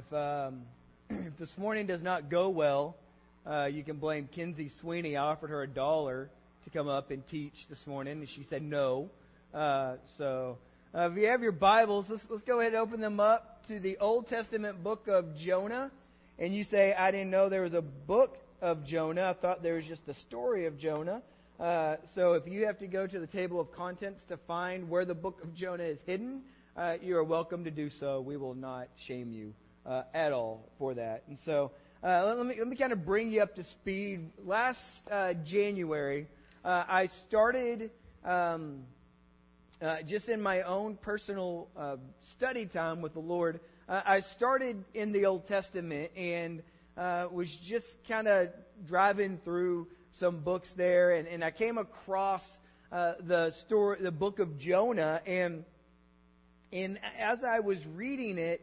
If, um, if this morning does not go well, uh, you can blame Kinsey Sweeney. I offered her a dollar to come up and teach this morning, and she said no. Uh, so, uh, if you have your Bibles, let's, let's go ahead and open them up to the Old Testament book of Jonah. And you say, I didn't know there was a book of Jonah. I thought there was just the story of Jonah. Uh, so if you have to go to the table of contents to find where the book of Jonah is hidden, uh, you are welcome to do so. We will not shame you uh, at all for that. And so uh, let, me, let me kind of bring you up to speed. Last uh, January, uh, I started um, just in my own personal study time with the Lord. I started in the Old Testament and was just kind of driving through some books there, and, and I came across the story, the book of Jonah, and and as I was reading it,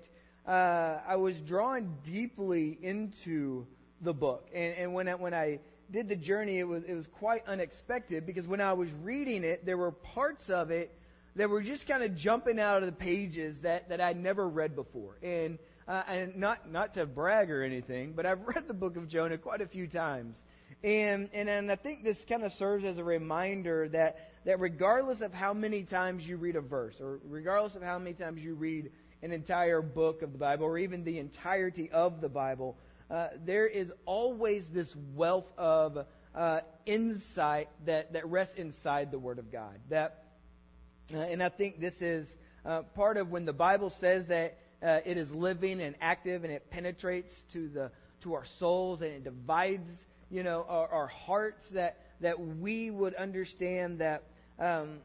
uh, I was drawn deeply into the book. And, and when I, when I did the journey, it was it was quite unexpected because when I was reading it, there were parts of it that were just kind of jumping out of the pages that that I'd never read before. And uh, and not not to brag or anything, but I've read the book of Jonah quite a few times. And, and, and I think this kind of serves as a reminder that, that regardless of how many times you read a verse, or regardless of how many times you read an entire book of the Bible, or even the entirety of the Bible, uh, there is always this wealth of uh, insight that, that rests inside the Word of God. That, uh, and I think this is uh, part of when the Bible says that uh, it is living and active and it penetrates to the to our souls and it divides you know, our, our hearts, that, that we would understand that, um,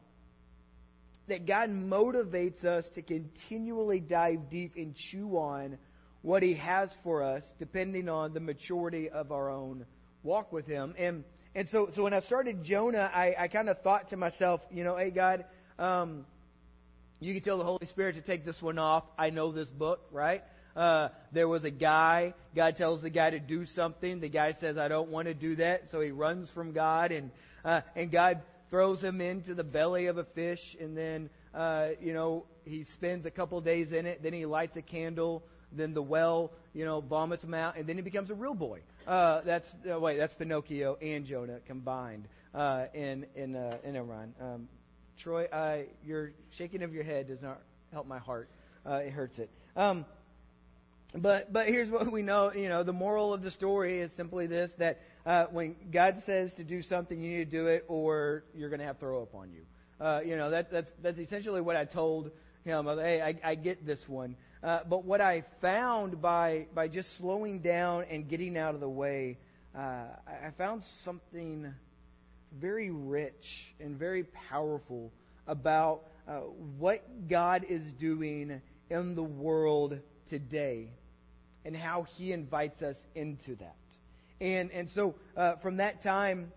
that God motivates us to continually dive deep and chew on what He has for us, depending on the maturity of our own walk with Him. And and so so when I started Jonah, I, I kind of thought to myself, you know, hey God, um, you can tell the Holy Spirit to take this one off. I know this book, right? Uh, there was a guy. God tells the guy to do something. The guy says, "I don't want to do that," so he runs from God, and uh, and God throws him into the belly of a fish, and then uh, you know he spends a couple days in it. Then he lights a candle. Then the well, you know, vomits him out, and then he becomes a real boy. Uh, that's uh, wait, that's Pinocchio and Jonah combined uh, in in uh, in a run. Um, Troy, uh, your shaking of your head does not help my heart. Uh, it hurts it. Um, but but here's what we know. You know, the moral of the story is simply this: that uh, when God says to do something, you need to do it, or you're going to have throw up on you. Uh, you know, that, that's that's essentially what I told him. Hey, I, I get this one. Uh, but what I found by by just slowing down and getting out of the way, uh, I found something very rich and very powerful about uh, what God is doing in the world today and how He invites us into that. And, and so uh, from that time,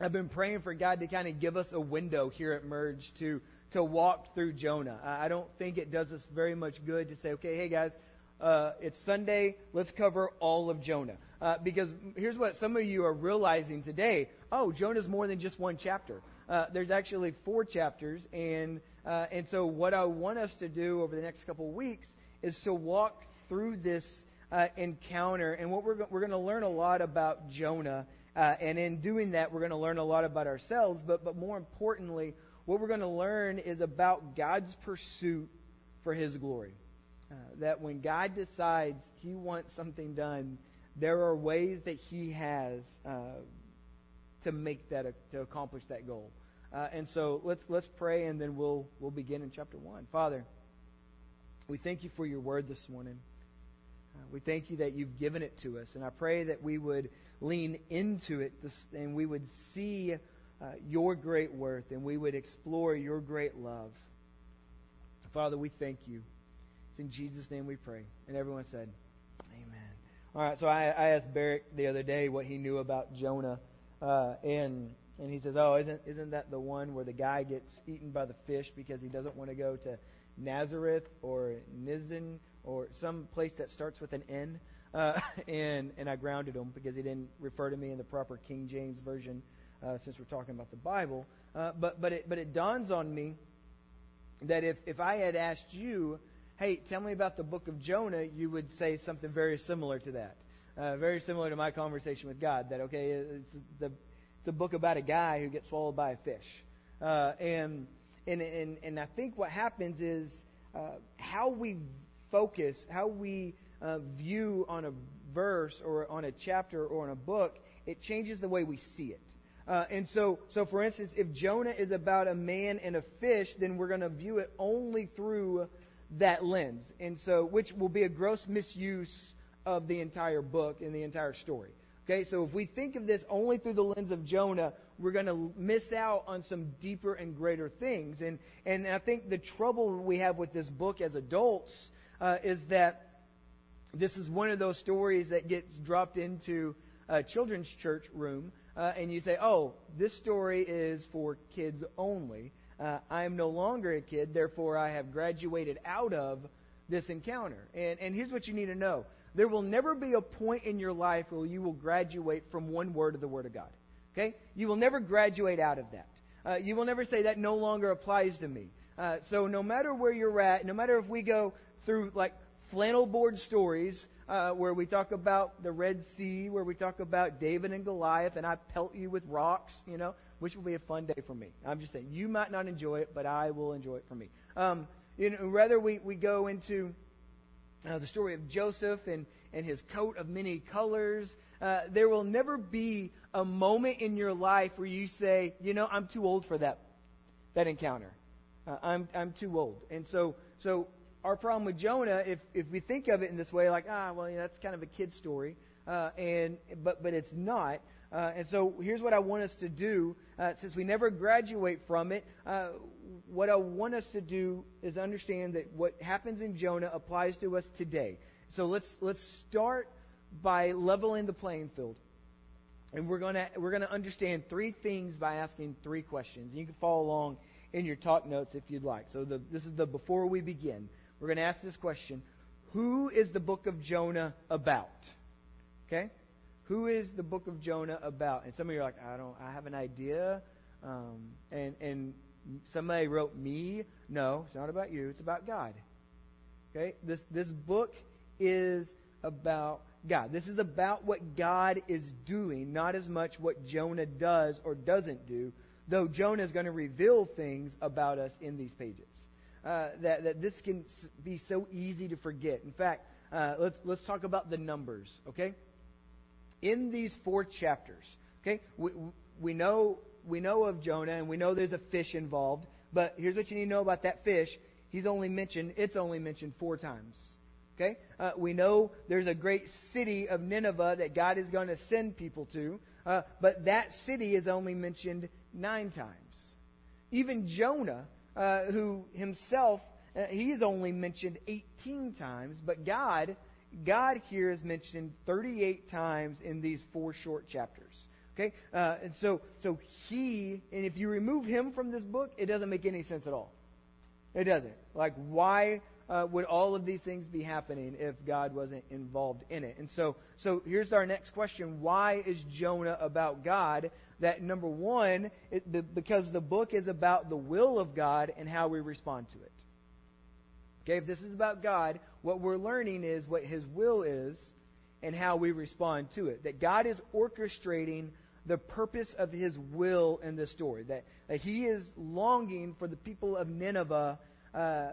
I've been praying for God to kind of give us a window here at Merge to, to walk through Jonah. I don't think it does us very much good to say, okay, hey guys, uh, it's Sunday, let's cover all of Jonah. Uh, because here's what some of you are realizing today oh, Jonah's more than just one chapter. Uh, there's actually four chapters, and, uh, and so what I want us to do over the next couple of weeks is to walk through this uh, encounter, and what we're, we're going to learn a lot about Jonah. Uh, and in doing that, we're going to learn a lot about ourselves, but, but more importantly, what we're going to learn is about God's pursuit for His glory. Uh, that when God decides He wants something done, there are ways that He has uh, to make that, to accomplish that goal. Uh, and so let's let's pray, and then we'll we'll begin in chapter one. Father, we thank you for your word this morning. Uh, we thank you that you've given it to us. And I pray that we would lean into it and we would see uh, your great worth and we would explore your great love. Father, we thank you. It's in Jesus' name we pray. And everyone said, Amen. All right, so I, I asked Barrett the other day what he knew about Jonah. Uh, and and he says, "Oh, isn't isn't that the one where the guy gets eaten by the fish because he doesn't want to go to Nazareth or Nizan or some place that starts with an N. Uh, and and I grounded him because he didn't refer to me in the proper King James version uh, since we're talking about the Bible. Uh, but but it but it dawns on me that if if I had asked you hey, tell me about the book of Jonah, you would say something very similar to that. Uh, very similar to my conversation with God. That okay, it's the it's a book about a guy who gets swallowed by a fish, uh, and and and and I think what happens is uh, how we focus, how we uh, view on a verse or on a chapter or on a book, it changes the way we see it. Uh, and so, so for instance, if Jonah is about a man and a fish, then we're going to view it only through that lens, and so which will be a gross misuse of the entire book and the entire story. Okay, so if we think of this only through the lens of Jonah, we're going to miss out on some deeper and greater things. And and I think the trouble we have with this book as adults uh, is that this is one of those stories that gets dropped into a children's church room, uh, and you say, "Oh, this story is for kids only." Uh, I am no longer a kid, therefore I have graduated out of this encounter. And, and here's what you need to know there will never be a point in your life where you will graduate from one word of the Word of God. Okay? You will never graduate out of that. Uh, you will never say that no longer applies to me. Uh, so no matter where you're at, no matter if we go through like flannel board stories uh, where we talk about the Red Sea, where we talk about David and Goliath, and I pelt you with rocks, you know, which will be a fun day for me. I'm just saying, you might not enjoy it, but I will enjoy it for me. Um, you know, rather we, we go into uh, the story of Joseph and, and his coat of many colors. Uh, there will never be a moment in your life where you say, you know, I'm too old for that, that encounter. Uh, I'm, I'm too old. And so, so our problem with Jonah, if, if we think of it in this way, like, ah, well, that's kind of a kid story, uh, and, but, but it's not. Uh, and so here's what I want us to do. Uh, since we never graduate from it, uh, what I want us to do is understand that what happens in Jonah applies to us today. So let's let's start by leveling the playing field, and we're gonna we're gonna understand three things by asking three questions. You can follow along in your talk notes if you'd like. So the, this is the before we begin. We're going to ask this question: Who is the book of Jonah about? Okay. Who is the book of Jonah about? And some of you are like, I don't, I have an idea. Um, and and somebody wrote me. No, it's not about you. It's about God. Okay, this this book is about God. This is about what God is doing, not as much what Jonah does or doesn't do. Though Jonah is going to reveal things about us in these pages. Uh, that that this can be so easy to forget. In fact, uh, let's let's talk about the numbers. Okay, in these four chapters. Okay, we, we know we know of Jonah and we know there's a fish involved. But here's what you need to know about that fish. He's only mentioned it's only mentioned four times. Okay, uh, we know there's a great city of Nineveh that God is going to send people to, uh, but that city is only mentioned nine times. Even Jonah, uh, who himself uh, he is only mentioned 18 times, but God God here is mentioned 38 times in these four short chapters. Okay, uh, and so so he, and if you remove him from this book, it doesn't make any sense at all. It doesn't. Like, why uh, would all of these things be happening if God wasn't involved in it? And so, so here's our next question: Why is Jonah about God? That number one, it, because the book is about the will of God and how we respond to it. Okay, if this is about God, what we're learning is what His will is and how we respond to it. That God is orchestrating the purpose of His will in this story. That, that He is longing for the people of Nineveh uh,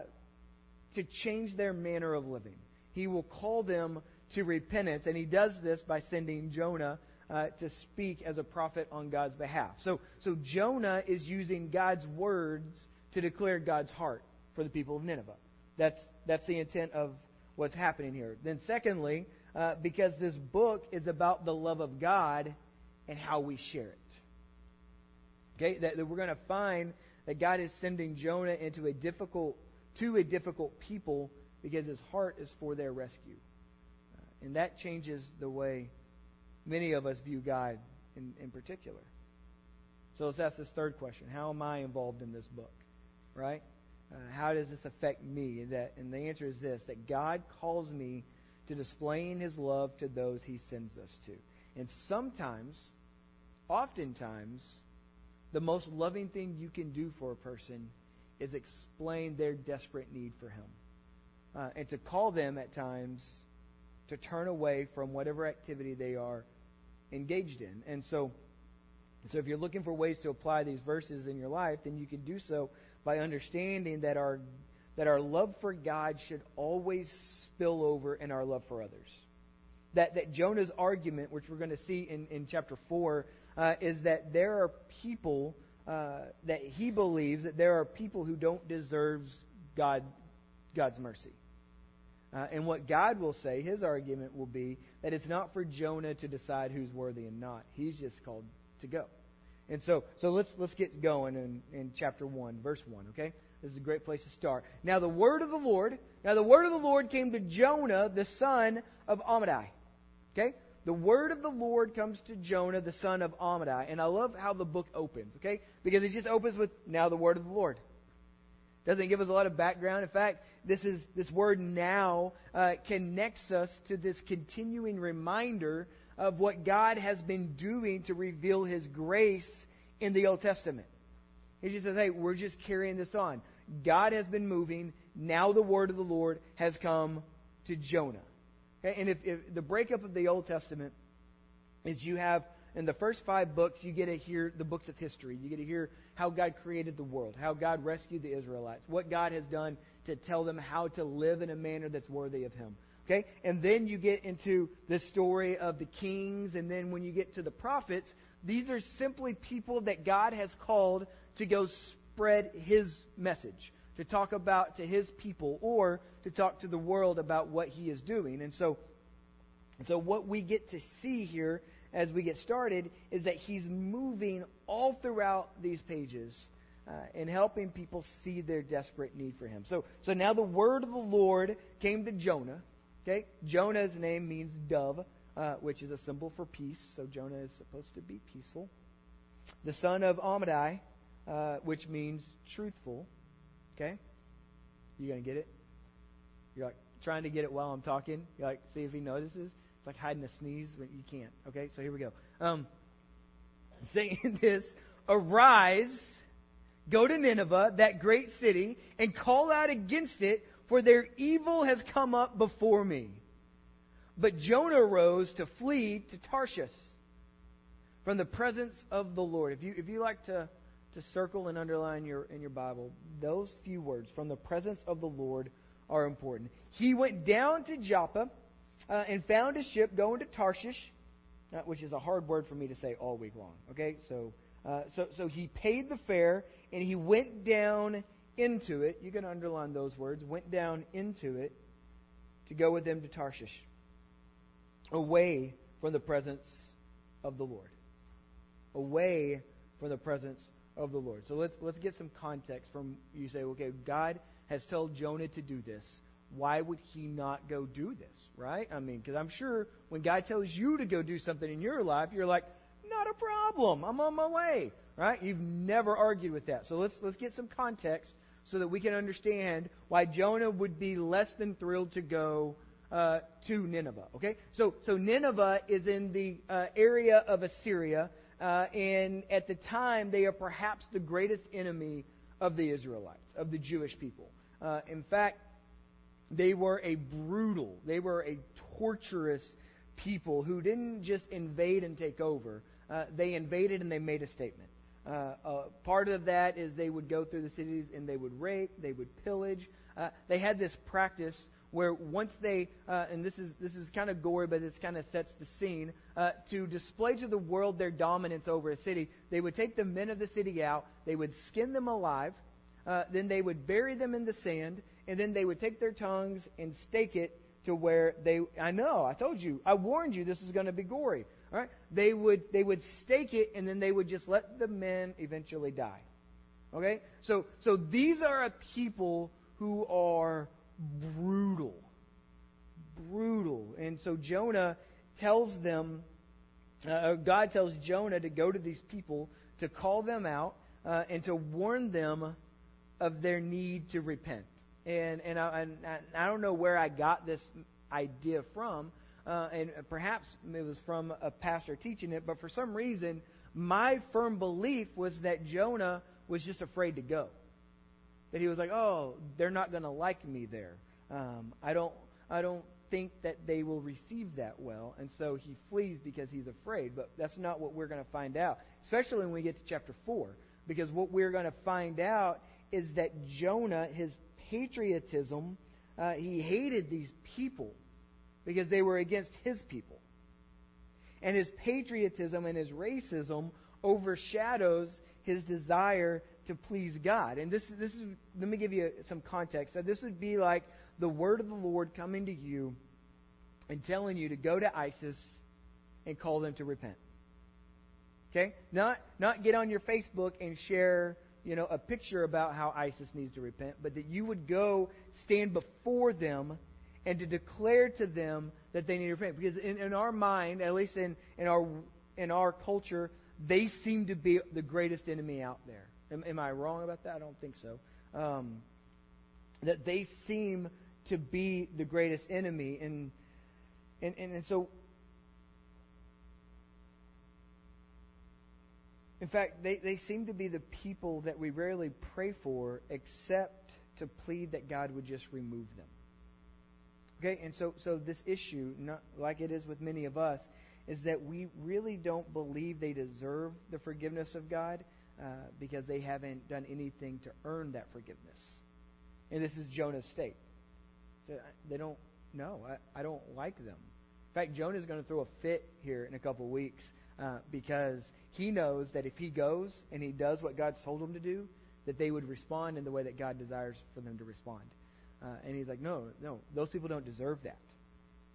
to change their manner of living. He will call them to repentance, and He does this by sending Jonah. Uh, to speak as a prophet on God's behalf. So, so Jonah is using God's words to declare God's heart for the people of Nineveh. That's, that's the intent of what's happening here. Then, secondly, uh, because this book is about the love of God and how we share it. Okay, that, that we're going to find that God is sending Jonah into a difficult to a difficult people because his heart is for their rescue. Uh, and that changes the way many of us view God in, in particular. So let's ask this third question How am I involved in this book? Right? Uh, how does this affect me? That, and the answer is this that God calls me to displaying his love to those he sends us to. And sometimes, oftentimes, the most loving thing you can do for a person is explain their desperate need for him. uh, and to call them at times to turn away from whatever activity they are engaged in. And so, so if you're looking for ways to apply these verses in your life, then you can do so by understanding that our that our love for God should always spill over in our love for others. That that Jonah's argument, which we're going to see in, in chapter four, uh, is that there are people uh, that he believes that there are people who don't deserve God God's mercy. Uh, and what God will say, his argument will be that it's not for Jonah to decide who's worthy and not. He's just called to go. And so, so let's let's get going in, in chapter one, verse one. Okay, this is a great place to start. Now the word of the Lord. Now the word of the Lord came to Jonah, the son of Amittai. Okay, the word of the Lord comes to Jonah, the son of Amittai, and I love how the book opens. Okay, because it just opens with now the word of the Lord. Doesn't give us a lot of background. In fact, this is this word now uh, connects us to this continuing reminder of what God has been doing to reveal His grace in the Old Testament. He just says, "Hey, we're just carrying this on. God has been moving. Now the word of the Lord has come to Jonah." And if, if the breakup of the Old Testament is you have in the first five books, you get to hear the books of history. You get to hear how God created the world, how God rescued the Israelites, what God has done to tell them how to live in a manner that's worthy of Him. Okay? And then you get into the story of the kings, and then when you get to the prophets, these are simply people that God has called to go spread His message, to talk about to His people, or to talk to the world about what He is doing. And so, so what we get to see here as we get started is that he's moving all throughout these pages uh, and helping people see their desperate need for him. So, so now the word of the Lord came to Jonah. Okay, Jonah's name means dove, uh, which is a symbol for peace. So Jonah is supposed to be peaceful. The son of Amittai, uh, which means truthful. Okay, you gonna get it? You're like trying to get it while I'm talking. You're like, see if he notices. It's like hiding a sneeze, but you can't. Okay, so here we go. Um, saying this, arise, go to Nineveh, that great city, and call out against it, for their evil has come up before me. But Jonah rose to flee to Tarshish from the presence of the Lord. If you if you like to to circle and underline your in your Bible, those few words from the presence of the Lord are important. He went down to Joppa uh, and found a ship going to Tarshish, uh, which is a hard word for me to say all week long. Okay, so uh, so so he paid the fare and he went down into it. You can underline those words. Went down into it to go with them to Tarshish, away from the presence of the Lord, away from the presence of the Lord. So let's let's get some context from you. Say, okay, God has told Jonah to do this why would he not go do this, right? I mean, because I'm sure when God tells you to go do something in your life, you're like, not a problem. I'm on my way, right? You've never argued with that. So let's let's get some context so that we can understand why Jonah would be less than thrilled to go uh, to Nineveh. Okay, so so Nineveh is in the uh, area of Assyria, uh, and at the time they are perhaps the greatest enemy of the Israelites, of the Jewish people. Uh, in fact, they were a brutal, they were a torturous people who didn't just invade and take over. Uh, they invaded and they made a statement. Uh, uh, part of that is they would go through the cities and they would rape, they would pillage. Uh, they had this practice where once they, uh, and this is this is kind of gory, but this kind of sets the scene uh, to display to the world their dominance over a city. They would take the men of the city out, they would skin them alive, then they would bury them in the sand, and then they would take their tongues and stake it to where they I know, I told you, I warned you this is going to be gory. All right? They would they would stake it and then they would just let the men eventually die. Okay? So so these are a people who are brutal. Brutal. And so Jonah tells them uh, God tells Jonah to go to these people to call them out uh, and to warn them of their need to repent and and I, and I don't know where I got this idea from, uh, and perhaps it was from a pastor teaching it, but for some reason, my firm belief was that Jonah was just afraid to go. That he was like, oh, they're not going to like me there. Um, I don't, I don't think that they will receive that well, and so he flees because he's afraid. But that's not what we're going to find out, especially when we get to chapter four, because what we're going to find out is that Jonah, his patriotism, uh, he hated these people because they were against his people. And his patriotism and his racism overshadows his desire to please God. And this, this is, let me give you some context. So this would be like the word of the Lord coming to you and telling you to go to ISIS and call them to repent. Okay? Not, not get on your Facebook and share, you know, a picture about how ISIS needs to repent, but that you would go stand before them and to declare to them that they need to repent. Because in, in our mind, at least in, in, our, in our culture, they seem to be the greatest enemy out there. Am, am I wrong about that? I don't think so. Um, that they seem to be the greatest enemy. And, and, and, and so, in fact, they, they seem to be the people that we rarely pray for except to plead that God would just remove them. Okay, and so, so this issue, not like it is with many of us, is that we really don't believe they deserve the forgiveness of God uh, because they haven't done anything to earn that forgiveness. And this is Jonah's state. So uh, they don't know. I, I don't like them. In fact, Jonah is going to throw a fit here in a couple weeks uh, because he knows that if he goes and he does what God's told him to do, that they would respond in the way that God desires for them to respond. Uh, and he's like, no, no, those people don't deserve that.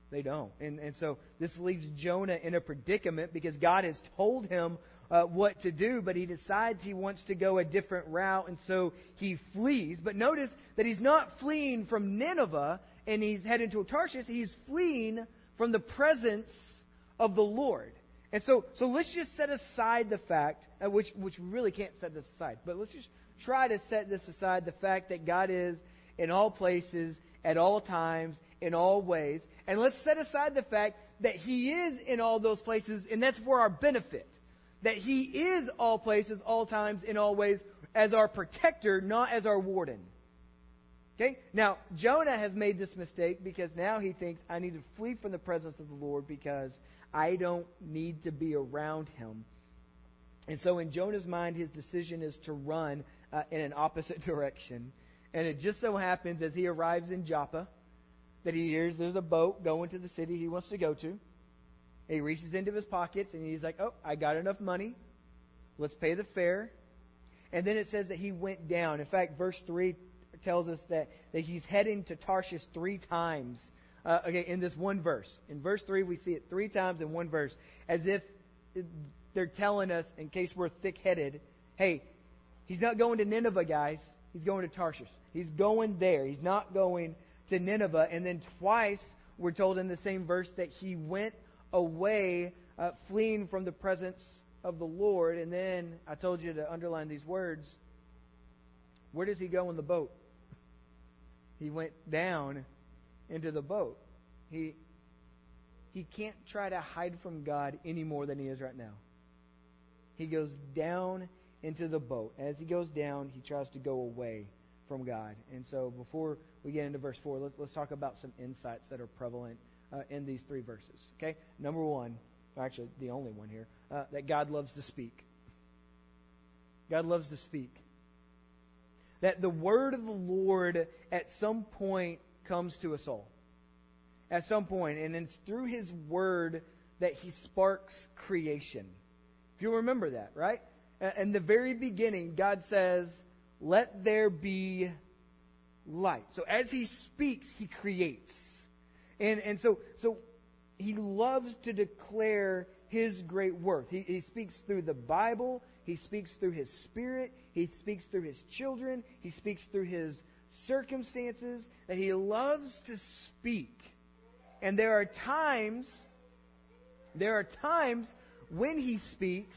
They don't. And, and so this leaves Jonah in a predicament because God has told him uh, what to do, but he decides he wants to go a different route, and so he flees. But notice that he's not fleeing from Nineveh and he's heading to Tarshish. He's fleeing from the presence of the Lord. And so, so let's just set aside the fact, uh, which, which we really can't set this aside, but let's just try to set this aside the fact that God is in all places, at all times, in all ways. And let's set aside the fact that He is in all those places, and that's for our benefit. That He is all places, all times, in all ways, as our protector, not as our warden. Okay? Now, Jonah has made this mistake because now he thinks, I need to flee from the presence of the Lord because I don't need to be around him. And so, in Jonah's mind, his decision is to run uh, in an opposite direction. And it just so happens as he arrives in Joppa that he hears there's a boat going to the city he wants to go to. He reaches into his pockets and he's like, Oh, I got enough money. Let's pay the fare. And then it says that he went down. In fact, verse 3 tells us that, that he's heading to Tarshish three times. Uh, okay, in this one verse. In verse 3, we see it three times in one verse, as if they're telling us, in case we're thick headed, hey, he's not going to Nineveh, guys. He's going to Tarshish. He's going there. He's not going to Nineveh. And then twice we're told in the same verse that he went away, uh, fleeing from the presence of the Lord. And then I told you to underline these words. Where does he go in the boat? He went down into the boat. He he can't try to hide from God any more than he is right now. He goes down into the boat. As he goes down, he tries to go away from God. And so before we get into verse 4, let's, let's talk about some insights that are prevalent uh, in these three verses. Okay? Number one, actually the only one here, uh, that God loves to speak. God loves to speak. That the word of the Lord at some point comes to us all. At some point, and it's through his word that he sparks creation. If you remember that, right? In the very beginning, God says, Let there be light. So as He speaks, He creates. And, and so, so He loves to declare His great worth. He, he speaks through the Bible, He speaks through His Spirit, He speaks through His children, He speaks through His circumstances, that He loves to speak. And there are times, there are times when He speaks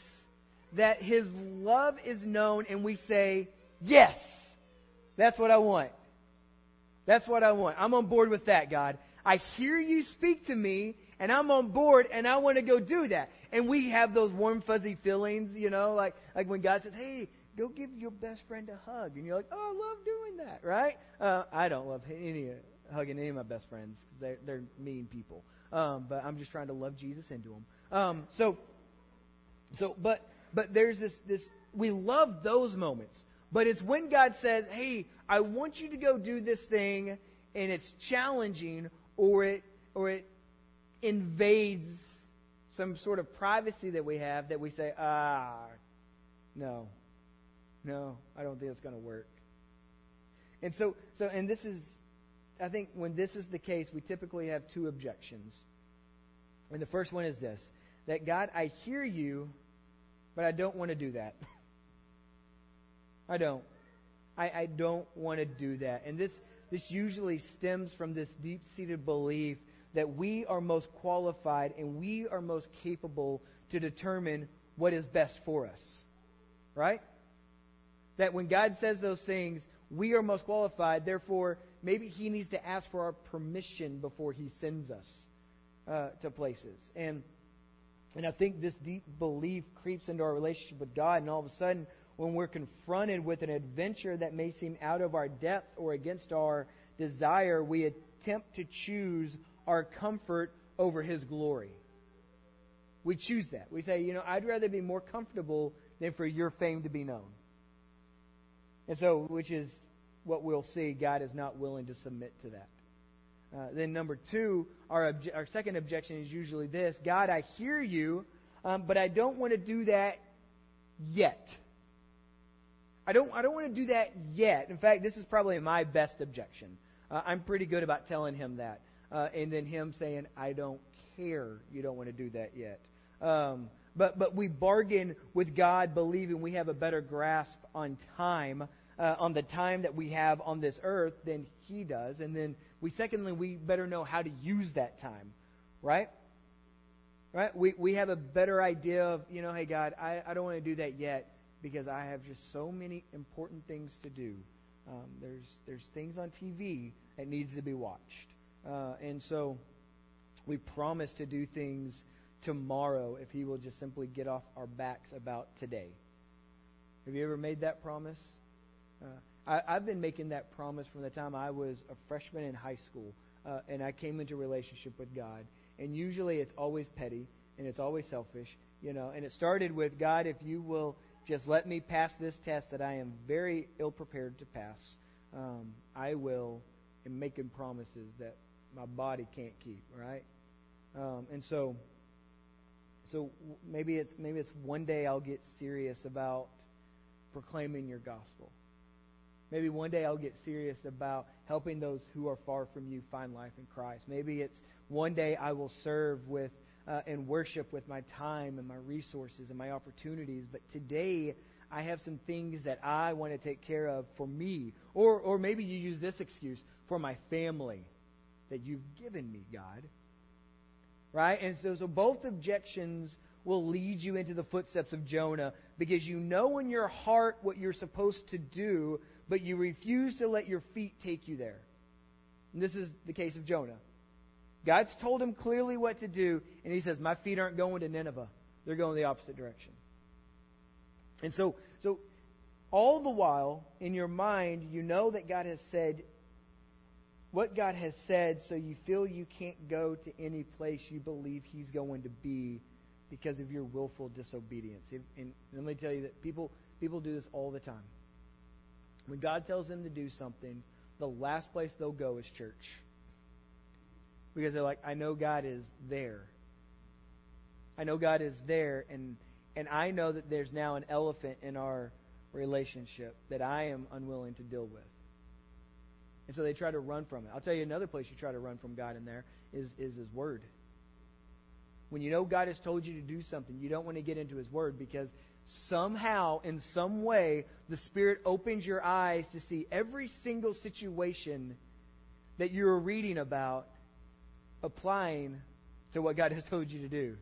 that His love is known and we say, Yes, that's what I want. That's what I want. I'm on board with that, God. I hear you speak to me, and I'm on board, and I want to go do that. And we have those warm, fuzzy feelings, you know, like, like when God says, Hey, go give your best friend a hug. And you're like, Oh, I love doing that, right? Uh, I don't love any hugging any of my best friends because they're, they're mean people. Um, but I'm just trying to love Jesus into them. Um, so, so, but, but there's this, this, we love those moments. But it's when God says, hey, I want you to go do this thing, and it's challenging, or it, or it invades some sort of privacy that we have that we say, ah, no, no, I don't think it's going to work. And so, so, and this is, I think when this is the case, we typically have two objections. And the first one is this that God, I hear you, but I don't want to do that. I don't. I, I don't want to do that. And this, this usually stems from this deep seated belief that we are most qualified and we are most capable to determine what is best for us. Right? That when God says those things, we are most qualified. Therefore, maybe He needs to ask for our permission before He sends us uh, to places. And and I think this deep belief creeps into our relationship with God, and all of a sudden, when we're confronted with an adventure that may seem out of our depth or against our desire, we attempt to choose our comfort over His glory. We choose that. We say, you know, I'd rather be more comfortable than for your fame to be known. And so, which is what we'll see, God is not willing to submit to that. Uh, then, number two, our, obje- our second objection is usually this God, I hear you, um, but I don't want to do that yet. I don't, I don't want to do that yet. In fact, this is probably my best objection. Uh, I'm pretty good about telling him that uh, and then him saying, I don't care you don't want to do that yet. Um, but, but we bargain with God believing we have a better grasp on time, uh, on the time that we have on this earth than He does. And then we, secondly, we better know how to use that time, right? Right? We, we have a better idea of, you know, hey, God, I, I don't want to do that yet because I have just so many important things to do. Um, there's, there's things on TV that needs to be watched. Uh, and so we promise to do things tomorrow if He will just simply get off our backs about today. Have you ever made that promise? Uh, I, I've been making that promise from the time I was a freshman in high school uh, and I came into relationship with God. And usually it's always petty and it's always selfish, you know. And it started with God, if you will just let me pass this test that I am very ill prepared to pass, um, I will am making promises that my body can't keep, right? Um, and so, so maybe it's maybe it's one day I'll get serious about proclaiming your gospel. Maybe one day I'll get serious about helping those who are far from you find life in Christ. Maybe it's one day I will serve with uh, and worship with my time and my resources and my opportunities. But today I have some things that I want to take care of for me. Or, or maybe you use this excuse for my family that you've given me, God. Right? And so, so both objections will lead you into the footsteps of Jonah because you know in your heart what you're supposed to do, but you refuse to let your feet take you there. And this is the case of Jonah. God's told him clearly what to do, and he says, My feet aren't going to Nineveh. They're going the opposite direction. And so, so all the while, in your mind, you know that God has said what God has said so you feel you can't go to any place you believe He's going to be because of your willful disobedience. And let me tell you that people, people do this all the time. When God tells them to do something, the last place they'll go is church. Because they're like, I know God is there. I know God is there, and, and I know that there's now an elephant in our relationship that I am unwilling to deal with. And so they try to run from it. I'll tell you another place you try to run from God in there is, is His Word. When you know God has told you to do something, you don't want to get into His Word because somehow, in some way, the Spirit opens your eyes to see every single situation that you're reading about applying to what God has told you to do.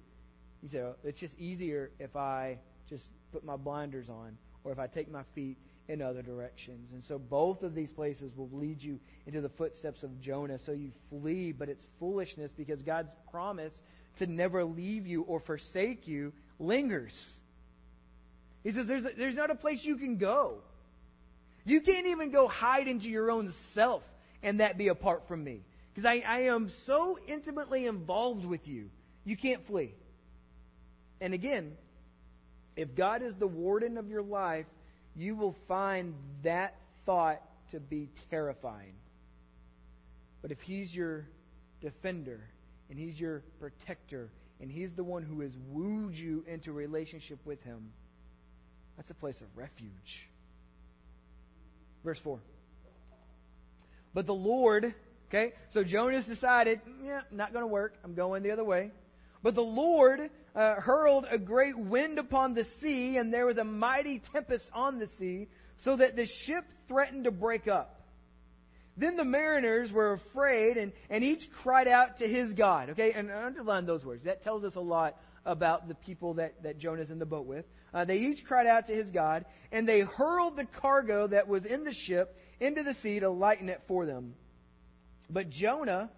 You say, oh, it's just easier if I just put my blinders on or if I take my feet in other directions. And so both of these places will lead you into the footsteps of Jonah. So you flee, but it's foolishness because God's promise to never leave you or forsake you lingers. He says there's, a, there's not a place you can go. You can't even go hide into your own self and that be apart from me. Because I, I am so intimately involved with you, you can't flee. And again, if God is the warden of your life, you will find that thought to be terrifying. But if He's your defender, and He's your protector, and He's the one who has wooed you into relationship with Him, that's a place of refuge. Verse 4. But the Lord, okay, so Jonah's decided, yeah, not going to work. I'm going the other way. But the Lord uh, hurled a great wind upon the sea, and there was a mighty tempest on the sea, so that the ship threatened to break up. Then the mariners were afraid, and, and each cried out to his God. Okay, and underline those words. That tells us a lot about the people that, that Jonah's in the boat with. Uh, they each cried out to his God, and they hurled the cargo that was in the ship into the sea to lighten it for them. But Jonah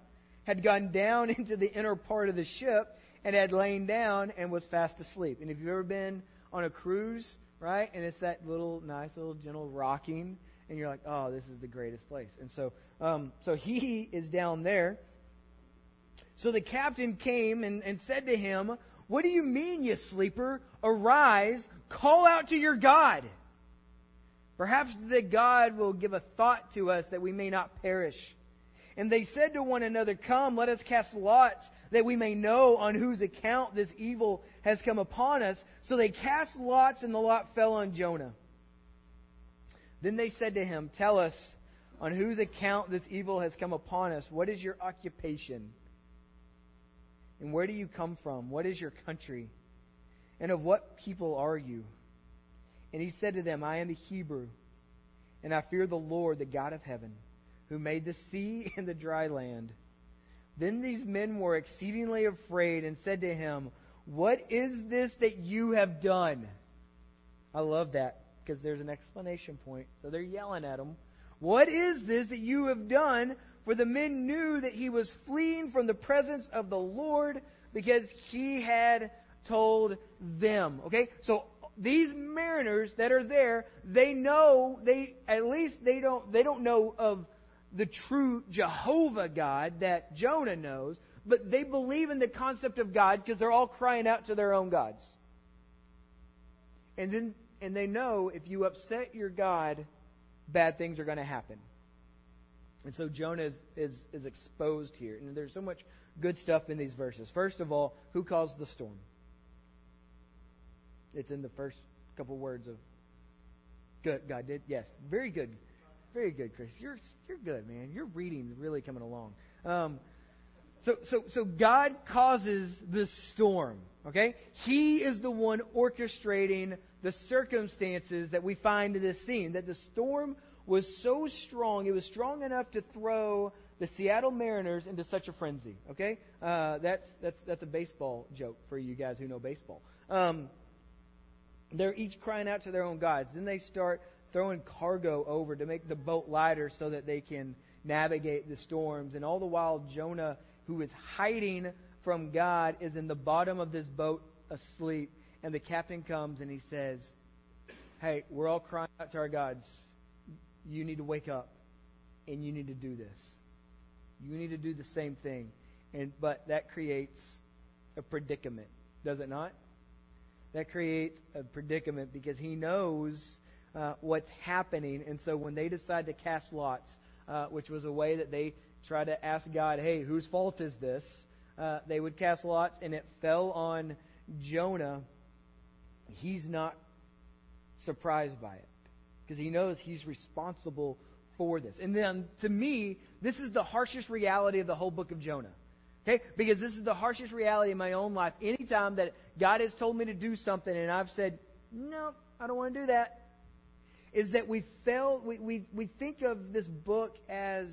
had gone down into the inner part of the ship and had lain down and was fast asleep. And if you've ever been on a cruise, right, and it's that little nice little gentle rocking, and you're like, oh, this is the greatest place. And so, um, so he is down there. So the captain came and, and said to him, What do you mean, you sleeper? Arise, call out to your God. Perhaps the God will give a thought to us that we may not perish. And they said to one another, Come, let us cast lots, that we may know on whose account this evil has come upon us. So they cast lots, and the lot fell on Jonah. Then they said to him, Tell us, on whose account this evil has come upon us. What is your occupation? And where do you come from? What is your country? And of what people are you? And he said to them, I am a Hebrew, and I fear the Lord, the God of heaven, who made the sea and the dry land. Then these men were exceedingly afraid and said to him, What is this that you have done? I love that because there's an explanation point. So they're yelling at him. What is this that you have done? For the men knew that he was fleeing from the presence of the Lord because he had told them. Okay? So these mariners that are there, they know they at least they don't they don't know of the true Jehovah God that Jonah knows, but they believe in the concept of God because they're all crying out to their own gods. And then and they know if you upset your God, bad things are going to happen. And so Jonah is, is, is exposed here. And there's so much good stuff in these verses. First of all, who caused the storm? It's in the first couple words of. God did. Yes, very good, very good, Chris. You're you're good, man. Your reading's really coming along. Um, so so so God causes the storm. Okay, He is the one orchestrating the circumstances that we find in this scene. That the storm was so strong, it was strong enough to throw the Seattle Mariners into such a frenzy. Okay, uh, that's that's that's a baseball joke for you guys who know baseball. Um, they're each crying out to their own gods. Then they start throwing cargo over to make the boat lighter so that they can navigate the storms. And all the while, Jonah, who is hiding from God, is in the bottom of this boat asleep. And the captain comes and he says, Hey, we're all crying out to our gods. You need to wake up and you need to do this. You need to do the same thing. And but that creates a predicament, does it not? That creates a predicament because he knows uh, what's happening. And so when they decide to cast lots, uh, which was a way that they try to ask God, hey, whose fault is this? Uh, they would cast lots, and it fell on Jonah he's not surprised by it because he knows he's responsible for this. And then, to me, this is the harshest reality of the whole book of Jonah. Okay? Because this is the harshest reality in my own life. Anytime that God has told me to do something and I've said, no, I don't want to do that, is that we fail, we, we, we think of this book as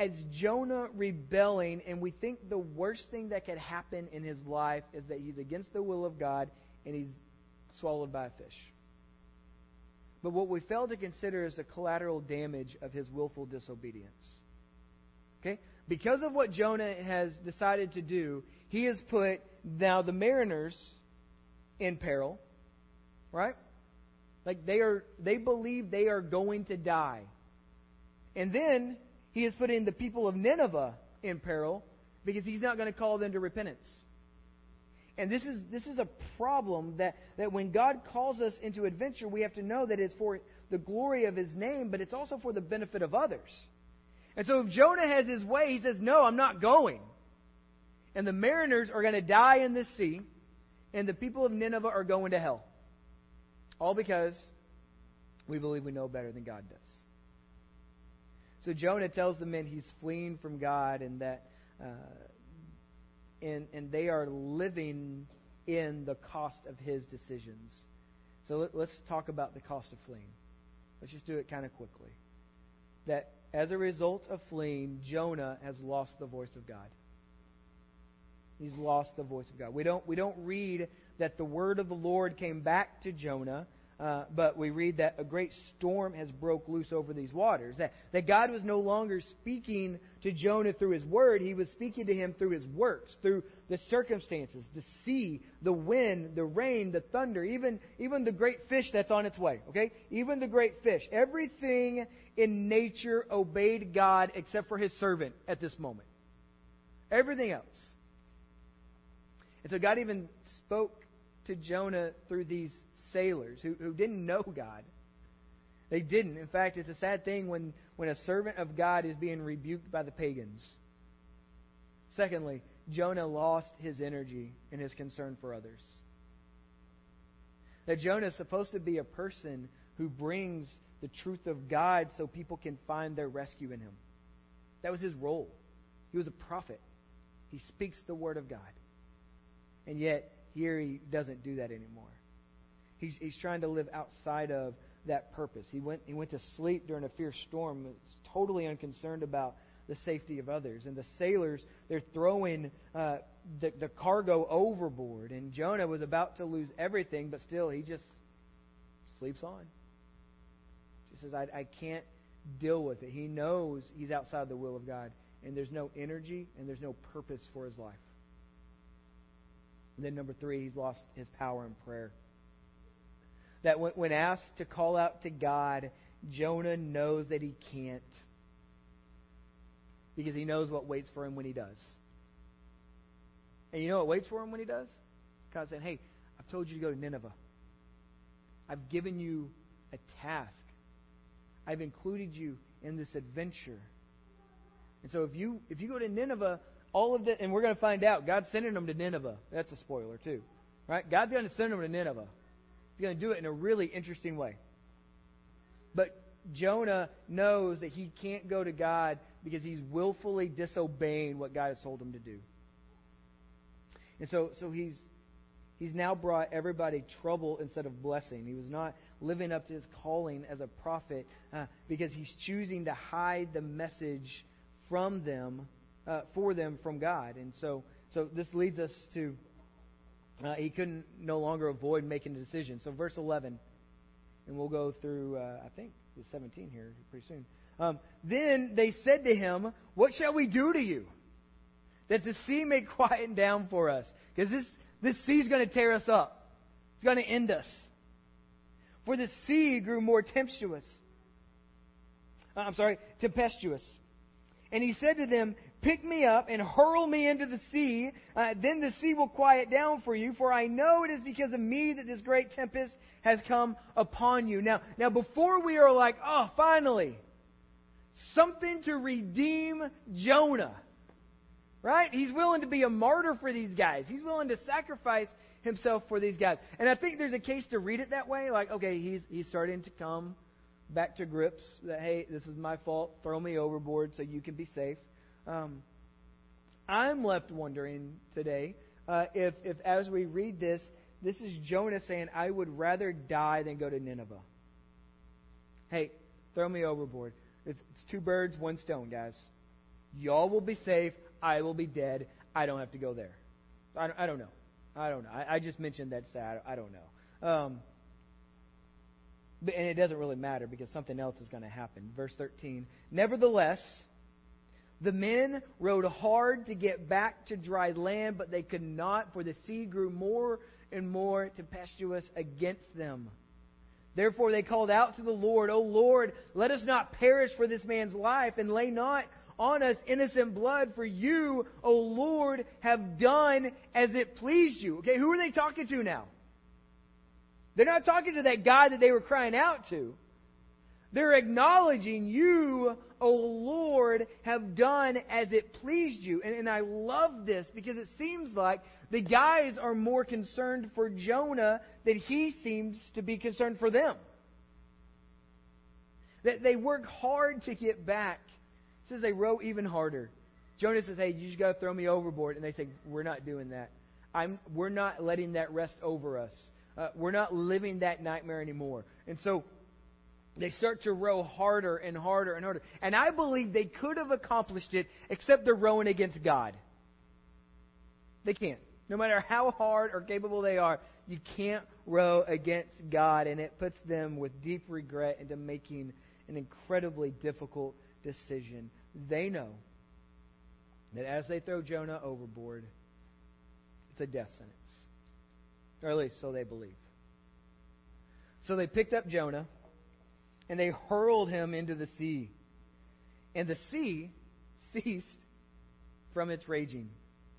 as Jonah rebelling, and we think the worst thing that could happen in his life is that he's against the will of God and he's swallowed by a fish. But what we fail to consider is the collateral damage of his willful disobedience. Okay? Because of what Jonah has decided to do, he has put now the mariners in peril. Right? Like they are they believe they are going to die. And then he is putting the people of Nineveh in peril because he's not going to call them to repentance. And this is, this is a problem that, that when God calls us into adventure, we have to know that it's for the glory of his name, but it's also for the benefit of others. And so if Jonah has his way, he says, No, I'm not going. And the mariners are going to die in the sea, and the people of Nineveh are going to hell. All because we believe we know better than God does. So Jonah tells the men he's fleeing from God and that uh, and, and they are living in the cost of his decisions. So let, let's talk about the cost of fleeing. Let's just do it kind of quickly. That as a result of fleeing, Jonah has lost the voice of God. He's lost the voice of God. We don't, we don't read that the word of the Lord came back to Jonah uh, but we read that a great storm has broke loose over these waters. That, that God was no longer speaking to Jonah through his word. He was speaking to him through his works, through the circumstances, the sea, the wind, the rain, the thunder, even, even the great fish that's on its way. Okay? Even the great fish. Everything in nature obeyed God except for his servant at this moment. Everything else. And so God even spoke to Jonah through these sailors who, who didn't know God. They didn't. In fact, it's a sad thing when, when a servant of God is being rebuked by the pagans. Secondly, Jonah lost his energy and his concern for others. That Jonah is supposed to be a person who brings the truth of God so people can find their rescue in him. That was his role. He was a prophet. He speaks the word of God. And yet, here he doesn't do that anymore. He's, he's trying to live outside of that purpose. He went, he went to sleep during a fierce storm, He's totally unconcerned about the safety of others. And the sailors, they're throwing uh, the, the cargo overboard. And Jonah was about to lose everything, but still, he just sleeps on. He says, I, I can't deal with it. He knows he's outside the will of God, and there's no energy and there's no purpose for his life. And then, number three, he's lost his power in prayer that when asked to call out to God, Jonah knows that he can't because he knows what waits for him when he does. And you know what waits for him when he does? God saying, Hey, I've told you to go to Nineveh. I've given you a task. I've included you in this adventure. And so if you if you go to Nineveh, all of the and we're going to find out God's sending them to Nineveh. That's a spoiler too. Right? God's going to send them to Nineveh. He's going to do it in a really interesting way. But Jonah knows that he can't go to God because he's willfully disobeying what God has told him to do. And so, so he's, he's now brought everybody trouble instead of blessing. He was not living up to his calling as a prophet uh, because he's choosing to hide the message from them, uh, for them from God. And so, so this leads us to uh, he couldn't no longer avoid making a decision. So, verse 11, and we'll go through, uh, I think, the 17 here pretty soon. Um, then they said to him, What shall we do to you? That the sea may quieten down for us. Because this, this sea is going to tear us up, it's going to end us. For the sea grew more tempestuous. Uh, I'm sorry, tempestuous. And he said to them, Pick me up and hurl me into the sea. Uh, then the sea will quiet down for you, for I know it is because of me that this great tempest has come upon you. Now, now before we are like, oh, finally, something to redeem Jonah. Right? He's willing to be a martyr for these guys. He's willing to sacrifice himself for these guys. And I think there's a case to read it that way. Like, okay, he's, he's starting to come back to grips that, hey, this is my fault. Throw me overboard so you can be safe. Um, I'm left wondering today uh, if, if, as we read this, this is Jonah saying, I would rather die than go to Nineveh. Hey, throw me overboard. It's, it's two birds, one stone, guys. Y'all will be safe. I will be dead. I don't have to go there. I, I don't know. I don't know. I, I just mentioned that sad. I don't know. Um, but, and it doesn't really matter because something else is going to happen. Verse 13. Nevertheless, the men rowed hard to get back to dry land, but they could not, for the sea grew more and more tempestuous against them. Therefore they called out to the Lord, O Lord, let us not perish for this man's life, and lay not on us innocent blood, for you, O Lord, have done as it pleased you. Okay, who are they talking to now? They're not talking to that God that they were crying out to. They're acknowledging you, O Lord, have done as it pleased you. And, and I love this because it seems like the guys are more concerned for Jonah than he seems to be concerned for them. That they work hard to get back. It says they row even harder. Jonah says, Hey, you just got to throw me overboard. And they say, We're not doing that. I'm, we're not letting that rest over us. Uh, we're not living that nightmare anymore. And so they start to row harder and harder and harder. And I believe they could have accomplished it, except they're rowing against God. They can't. No matter how hard or capable they are, you can't row against God. And it puts them with deep regret into making an incredibly difficult decision. They know that as they throw Jonah overboard, it's a death sentence. Or at least so they believe. So they picked up Jonah and they hurled him into the sea. And the sea ceased from its raging.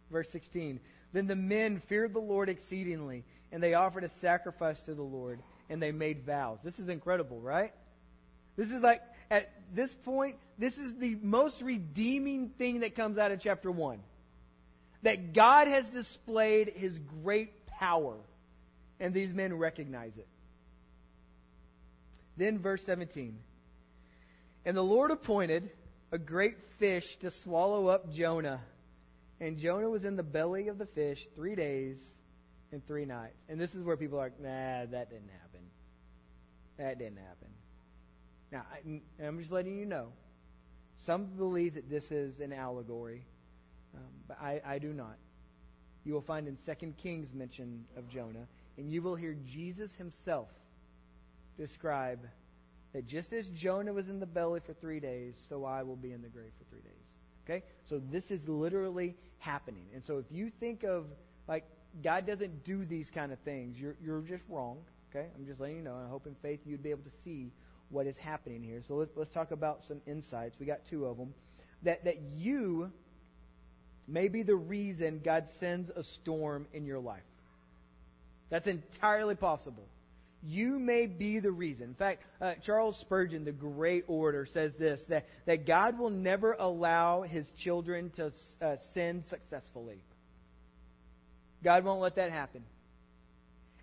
Verse 16 Then the men feared the Lord exceedingly, and they offered a sacrifice to the Lord, and they made vows. This is incredible, right? This is like, at this point, this is the most redeeming thing that comes out of chapter 1. That God has displayed his great power, and these men recognize it. Then, verse 17. And the Lord appointed a great fish to swallow up Jonah. And Jonah was in the belly of the fish three days and three nights. And this is where people are like, nah, that didn't happen. That didn't happen. Now, I, am just letting you know. Some believe that this is an allegory, um, but I, I do not. You will find in 2 Kings mention of Jonah, and you will hear Jesus himself describe that just as Jonah was in the belly for three days, so I will be in the grave for three days. Okay? So this is literally happening. And so if you think of, like, God doesn't do these kind of things, you're, you're just wrong. Okay? I'm just letting you know. I hope in faith you'd be able to see what is happening here. So let's, let's talk about some insights. We got two of them. That, that you may be the reason God sends a storm in your life. That's entirely possible. You may be the reason. In fact, uh, Charles Spurgeon, the great orator, says this that, that God will never allow his children to uh, sin successfully. God won't let that happen.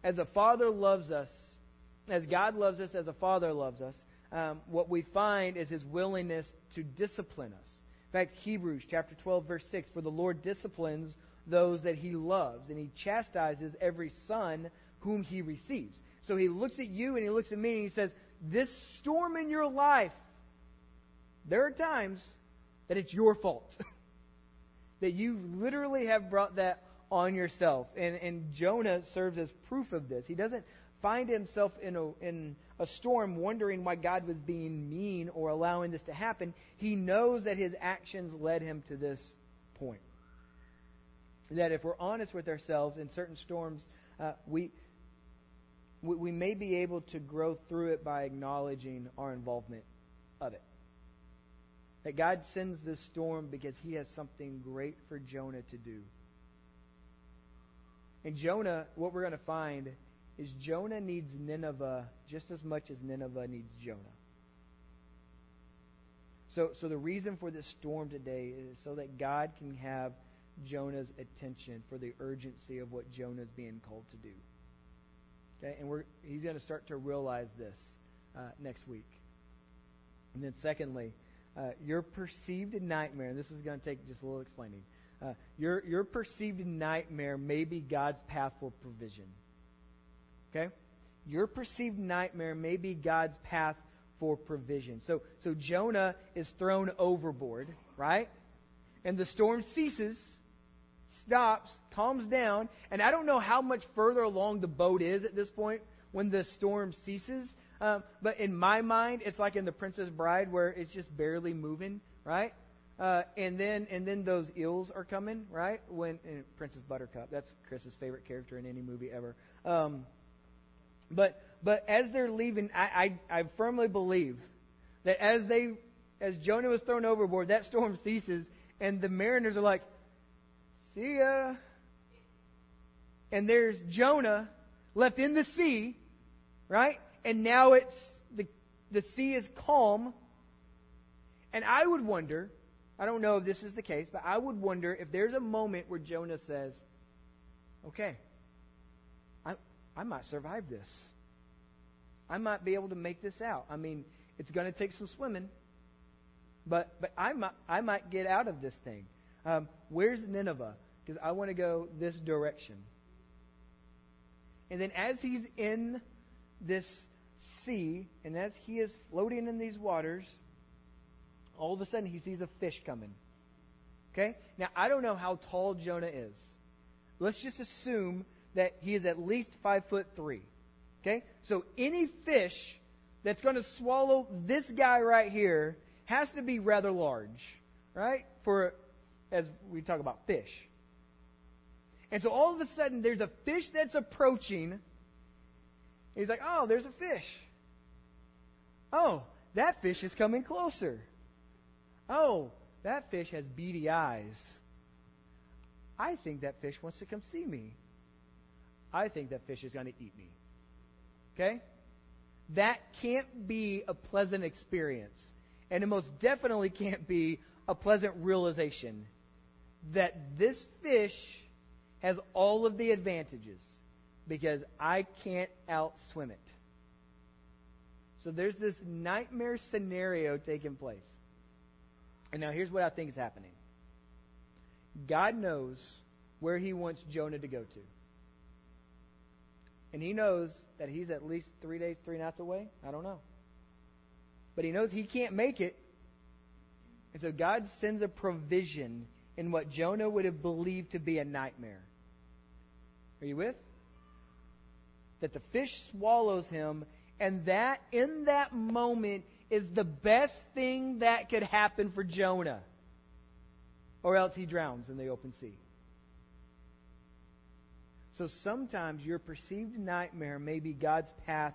As a father loves us, as God loves us, as a father loves us, um, what we find is his willingness to discipline us. In fact, Hebrews chapter 12, verse 6 For the Lord disciplines those that he loves, and he chastises every son whom he receives. So he looks at you and he looks at me and he says, This storm in your life, there are times that it's your fault. that you literally have brought that on yourself. And, and Jonah serves as proof of this. He doesn't find himself in a, in a storm wondering why God was being mean or allowing this to happen. He knows that his actions led him to this point. That if we're honest with ourselves in certain storms, uh, we we may be able to grow through it by acknowledging our involvement of it. That God sends this storm because he has something great for Jonah to do. And Jonah, what we're going to find is Jonah needs Nineveh just as much as Nineveh needs Jonah. So, so the reason for this storm today is so that God can have Jonah's attention for the urgency of what Jonah is being called to do. Okay, and we're, he's going to start to realize this uh, next week. And then, secondly, uh, your perceived nightmare, and this is going to take just a little explaining. Uh, your, your perceived nightmare may be God's path for provision. Okay? Your perceived nightmare may be God's path for provision. So, so Jonah is thrown overboard, right? And the storm ceases, stops, calms down, and I don't know how much further along the boat is at this point when the storm ceases. Um, but in my mind, it's like in The Princess Bride where it's just barely moving, right? Uh, and then and then those eels are coming, right? When Princess Buttercup, that's Chris's favorite character in any movie ever. Um, but but as they're leaving, I, I, I firmly believe that as they as Jonah was thrown overboard, that storm ceases, and the mariners are like, "See ya." And there's Jonah left in the sea, right? And now it's the the sea is calm. And I would wonder, I don't know if this is the case, but I would wonder if there's a moment where Jonah says, "Okay, I I might survive this. I might be able to make this out. I mean, it's going to take some swimming." But but I might I might get out of this thing. Um, where's Nineveh? Because I want to go this direction. And then as he's in this sea, and as he is floating in these waters, all of a sudden he sees a fish coming. Okay? Now I don't know how tall Jonah is. Let's just assume that he is at least five foot three. Okay? So any fish that's going to swallow this guy right here has to be rather large, right? For as we talk about fish. And so all of a sudden there's a fish that's approaching. He's like, "Oh, there's a fish. Oh, that fish is coming closer. Oh, that fish has beady eyes. I think that fish wants to come see me. I think that fish is going to eat me." Okay? That can't be a pleasant experience. And it most definitely can't be a pleasant realization that this fish has all of the advantages because I can't outswim it. So there's this nightmare scenario taking place. And now here's what I think is happening God knows where He wants Jonah to go to. And He knows that he's at least three days, three nights away. I don't know but he knows he can't make it. And so God sends a provision in what Jonah would have believed to be a nightmare. Are you with? That the fish swallows him, and that, in that moment, is the best thing that could happen for Jonah. Or else he drowns in the open sea. So sometimes your perceived nightmare may be God's path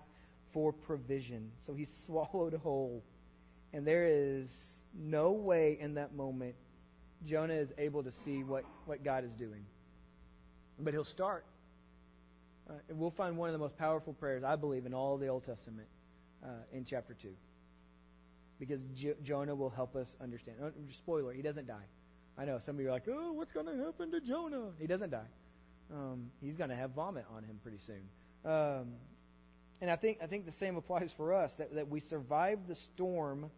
for provision. So he's swallowed whole. And there is no way in that moment Jonah is able to see what, what God is doing. But he'll start. Uh, and we'll find one of the most powerful prayers, I believe, in all the Old Testament uh, in chapter 2. Because J- Jonah will help us understand. Oh, spoiler, he doesn't die. I know some of you are like, oh, what's going to happen to Jonah? He doesn't die. Um, he's going to have vomit on him pretty soon. Um, and I think I think the same applies for us that, that we survive the storm,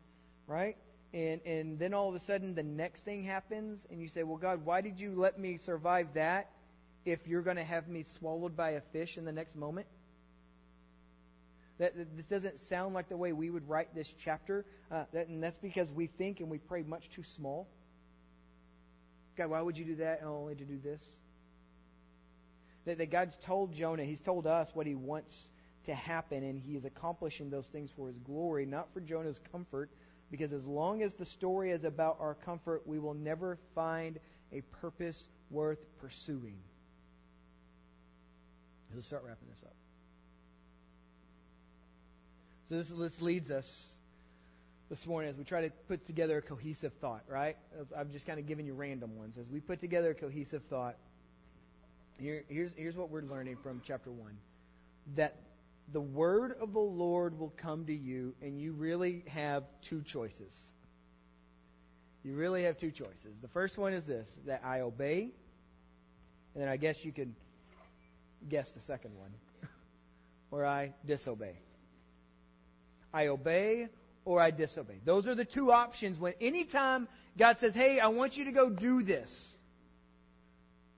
right? And and then all of a sudden the next thing happens and you say, Well God, why did you let me survive that if you're going to have me swallowed by a fish in the next moment? That, that this doesn't sound like the way we would write this chapter, uh, that, and that's because we think and we pray much too small. God, why would you do that and only to do this? That, that God's told Jonah, He's told us what He wants to happen, and he is accomplishing those things for his glory, not for Jonah's comfort, because as long as the story is about our comfort, we will never find a purpose worth pursuing. Let's start wrapping this up. So this, this leads us this morning as we try to put together a cohesive thought, right? I've just kind of given you random ones. As we put together a cohesive thought, here, here's, here's what we're learning from chapter 1 that the word of the Lord will come to you, and you really have two choices. You really have two choices. The first one is this that I obey, and then I guess you could guess the second one, or I disobey. I obey or I disobey. Those are the two options when anytime God says, Hey, I want you to go do this.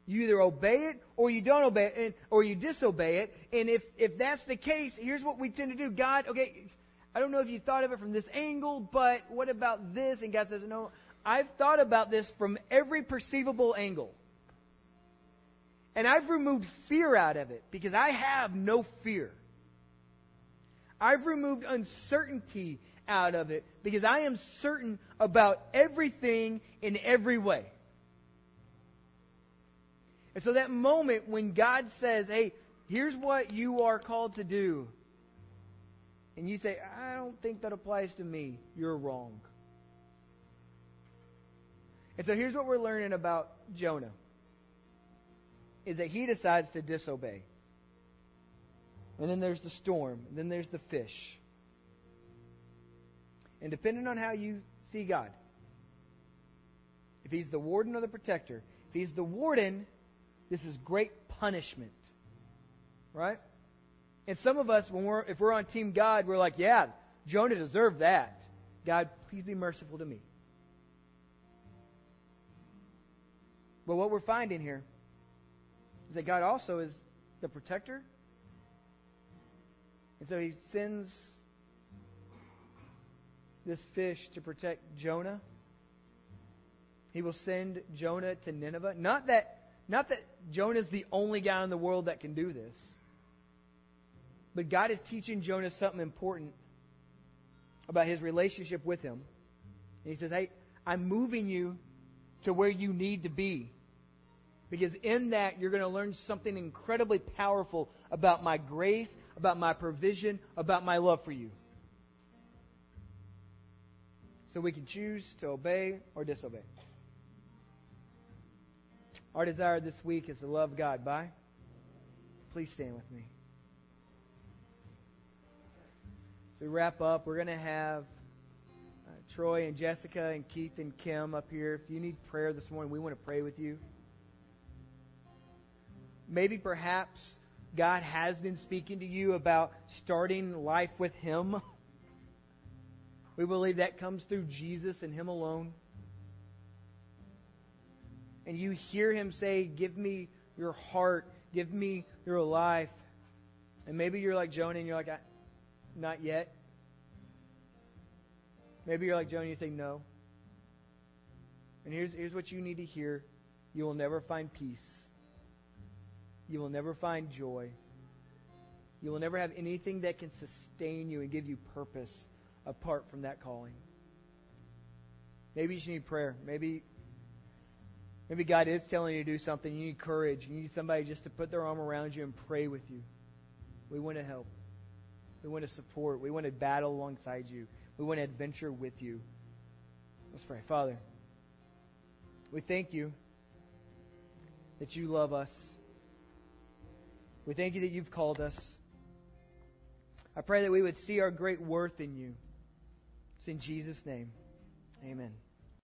You either obey it or you don't obey it, or you disobey it. And if, if that's the case, here's what we tend to do. God, okay, I don't know if you thought of it from this angle, but what about this? And God says, No, I've thought about this from every perceivable angle. And I've removed fear out of it because I have no fear. I've removed uncertainty out of it because I am certain about everything in every way. And so that moment when God says, hey, here's what you are called to do, and you say, I don't think that applies to me, you're wrong. And so here's what we're learning about Jonah is that he decides to disobey. And then there's the storm, and then there's the fish. And depending on how you see God, if he's the warden or the protector, if he's the warden, this is great punishment. Right? And some of us, when we're if we're on Team God, we're like, yeah, Jonah deserved that. God, please be merciful to me. But what we're finding here is that God also is the protector. And so he sends this fish to protect Jonah. He will send Jonah to Nineveh. Not that, not that Jonah's the only guy in the world that can do this. But God is teaching Jonah something important about his relationship with him. And he says, Hey, I'm moving you to where you need to be. Because in that, you're going to learn something incredibly powerful about my grace, about my provision, about my love for you. So we can choose to obey or disobey. Our desire this week is to love God by. Please stand with me. As we wrap up, we're going to have uh, Troy and Jessica and Keith and Kim up here. If you need prayer this morning, we want to pray with you. Maybe perhaps God has been speaking to you about starting life with Him. We believe that comes through Jesus and Him alone. And you hear Him say, Give me your heart, give me your life. And maybe you're like Jonah and you're like, Not yet. Maybe you're like Jonah and you say, No. And here's, here's what you need to hear you will never find peace you will never find joy. You will never have anything that can sustain you and give you purpose apart from that calling. Maybe you need prayer. Maybe maybe God is telling you to do something. You need courage. You need somebody just to put their arm around you and pray with you. We want to help. We want to support. We want to battle alongside you. We want to adventure with you. Let's pray. Father, we thank you that you love us. We thank you that you've called us. I pray that we would see our great worth in you. It's in Jesus' name. Amen.